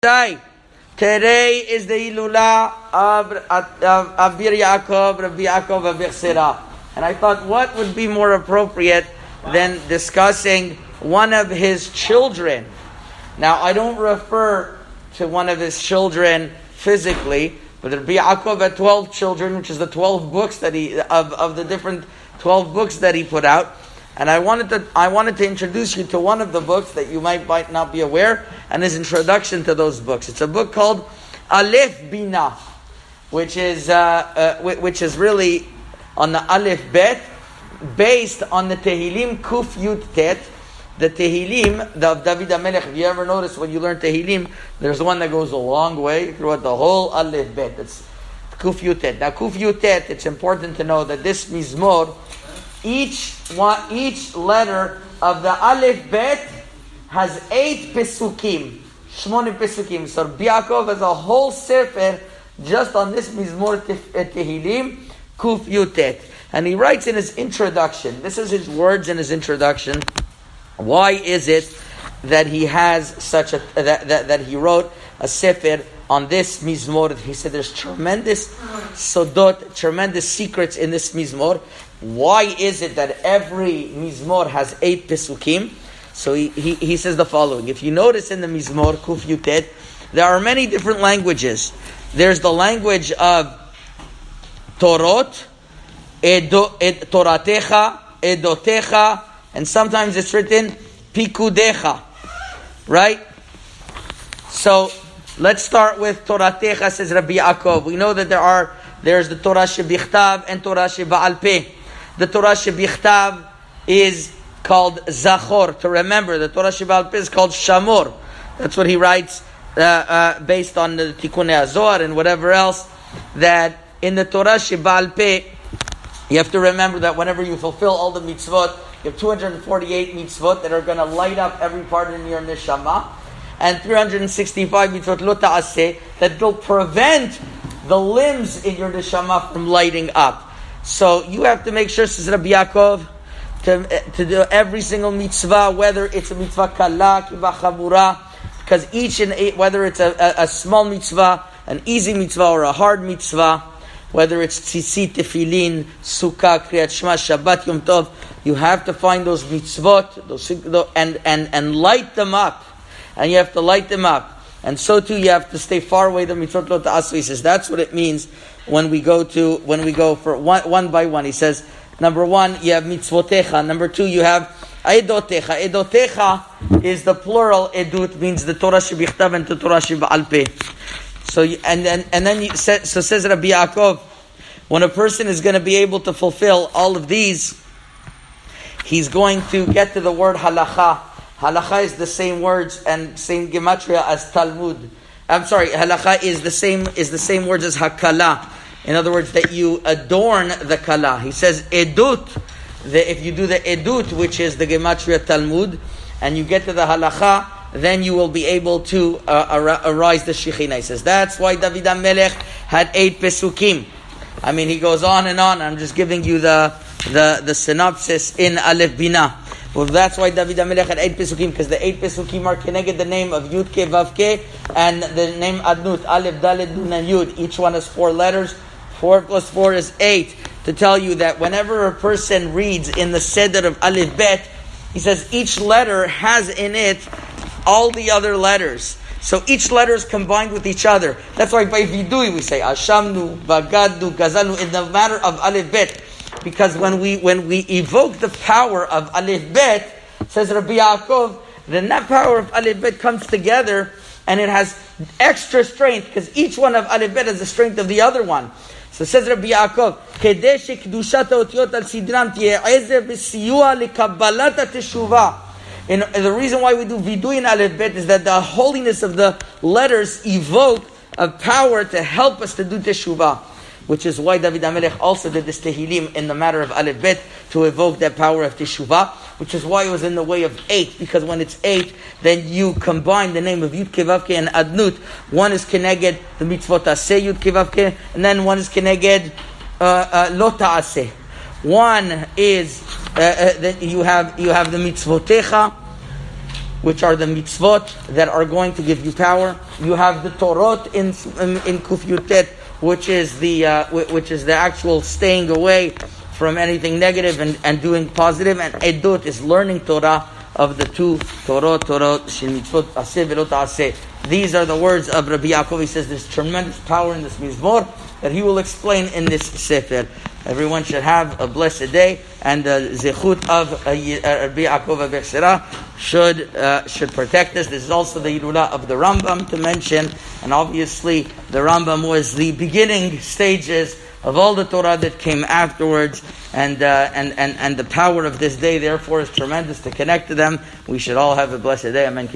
Today is the Hillula of, of Abir Yaakov, Rabbi Yaakov Sirah. And I thought, what would be more appropriate than discussing one of his children? Now, I don't refer to one of his children physically, but Rabbi Yaakov had 12 children, which is the 12 books that he, of, of the different 12 books that he put out. And I wanted to I wanted to introduce you to one of the books that you might, might not be aware, and his introduction to those books. It's a book called Aleph Bina, which is uh, uh, which is really on the Aleph Bet, based on the Tehillim Kuf Yud Tet. The Tehillim the, of David HaMelech, if you ever notice when you learn Tehillim, there's one that goes a long way throughout the whole Aleph Bet. It's Kuf Yud Tet. Now Kuf Yud Tet, it's important to know that this Mizmor each one, each letter of the Aleph Bet has eight pesukim, shmoni pesukim. So Biakov has a whole sefer just on this Mizmor eh, Tehillim, Kuf Yud Tet. And he writes in his introduction, this is his words in his introduction, why is it that he has such a, that, that, that he wrote a sefer on this Mizmor? He said there's tremendous sodot, tremendous secrets in this Mizmor, why is it that every Mizmor has eight Pesukim? So he, he, he says the following. If you notice in the Mizmor, Kuf Yud Tet, there are many different languages. There's the language of Torot, Edo, ed, Toratecha, Edotecha, and sometimes it's written Pikudecha. Right? So let's start with Toratecha, says Rabbi Yaakov. We know that there are there's the Torah Shebichtav and Torah Sheba'al Peh. The Torah Shebichtav is called Zachor, to remember. The Torah Shebal is called Shamor. That's what he writes uh, uh, based on the Tikkunei Zohar and whatever else. That in the Torah Shebal you have to remember that whenever you fulfill all the mitzvot, you have 248 mitzvot that are going to light up every part in your neshama, and 365 mitzvot lo that will prevent the limbs in your neshama from lighting up. So you have to make sure, says Rabbi Yaakov, to, to do every single mitzvah, whether it's a mitzvah kala, kiva chabura, because each and eight, whether it's a, a, a, small mitzvah, an easy mitzvah, or a hard mitzvah, whether it's tzitzit, tefillin, sukkah, kriyat shema, shabbat, yom tov, you have to find those mitzvot, those, and, and, and light them up. And you have to light them up. And so too, you have to stay far away the mitzvot lo ta'asu. He says that's what it means when we go to when we go for one, one by one. He says number one, you have mitzvotecha. Number two, you have edotecha. Edotecha is the plural. Edut means the Torah shebichtav and the Torah sheba'al peh. So and then and then you, so says Rabbi Yaakov, when a person is going to be able to fulfill all of these, he's going to get to the word halacha. Halacha is the same words and same gematria as Talmud. I'm sorry, halacha is the same is the same words as hakala. In other words, that you adorn the kala. He says edut. The, if you do the edut, which is the gematria Talmud, and you get to the halacha, then you will be able to uh, arise the shechina. He says that's why David Melech had eight pesukim. I mean, he goes on and on. I'm just giving you the the, the synopsis in Aleph Bina. Well, that's why David HaMelech had eight Pesukim, because the eight Pesukim are connected the name of Yud Ke Vav Ke and the name Adnut, Aleph, Dalet, Nun, and Yud. Each one has four letters. Four plus four is eight. To tell you that whenever a person reads in the Seder of Aleph Bet, he says each letter has in it all the other letters. So each letter is combined with each other. That's why by vidui we say Ashamnu, Bagadu, Gazanu in the matter of Aleph Bet because when we when we evoke the power of Aleph Bet, says Rabbi Yaakov, then that power of Aleph Bet comes together and it has extra strength because each one of Aleph Bet has the strength of the other one. So says Rabbi Yaakov, כדי שקדושת האותיות על סדרם תהיה עזר בסיוע לקבלת התשובה. And the reason why we do vidui in Aleph Bet is that the holiness of the letters evoke a power to help us to do teshuvah which is why David HaMelech also did this Tehillim in the matter of Aleph Bet to evoke that power of Teshuvah, which is why it was in the way of eight, because when it's eight, then you combine the name of Yud Ke Vav Ke and Adnut. One is Keneged, the mitzvot Aseh Yud Ke Vav Ke, and then one is Keneged uh, uh, Lota Aseh. One is, uh, uh, then you have, you have the mitzvotecha, which are the mitzvot that are going to give you power. You have the Torot in in, in Kuf Yud Tet, which is the uh, which is the actual staying away from anything negative and, and doing positive. And Edut is learning Torah of the two Torot, Torot, Shil Mitzvot, Aseh Velot. These are the words of Rabbi Yaakov. He says there's tremendous power in this Mizmor that he will explain in this Sefer. Everyone should have a blessed day, and the zechut of uh, uh, Rabbi Yaakov Bechsera should uh, should protect us. This is also the Hillula of the Rambam to mention, and obviously the Rambam was the beginning stages of all the Torah that came afterwards, and, uh, and, and, and the power of this day, therefore, is tremendous to connect to them. We should all have a blessed day. Amen.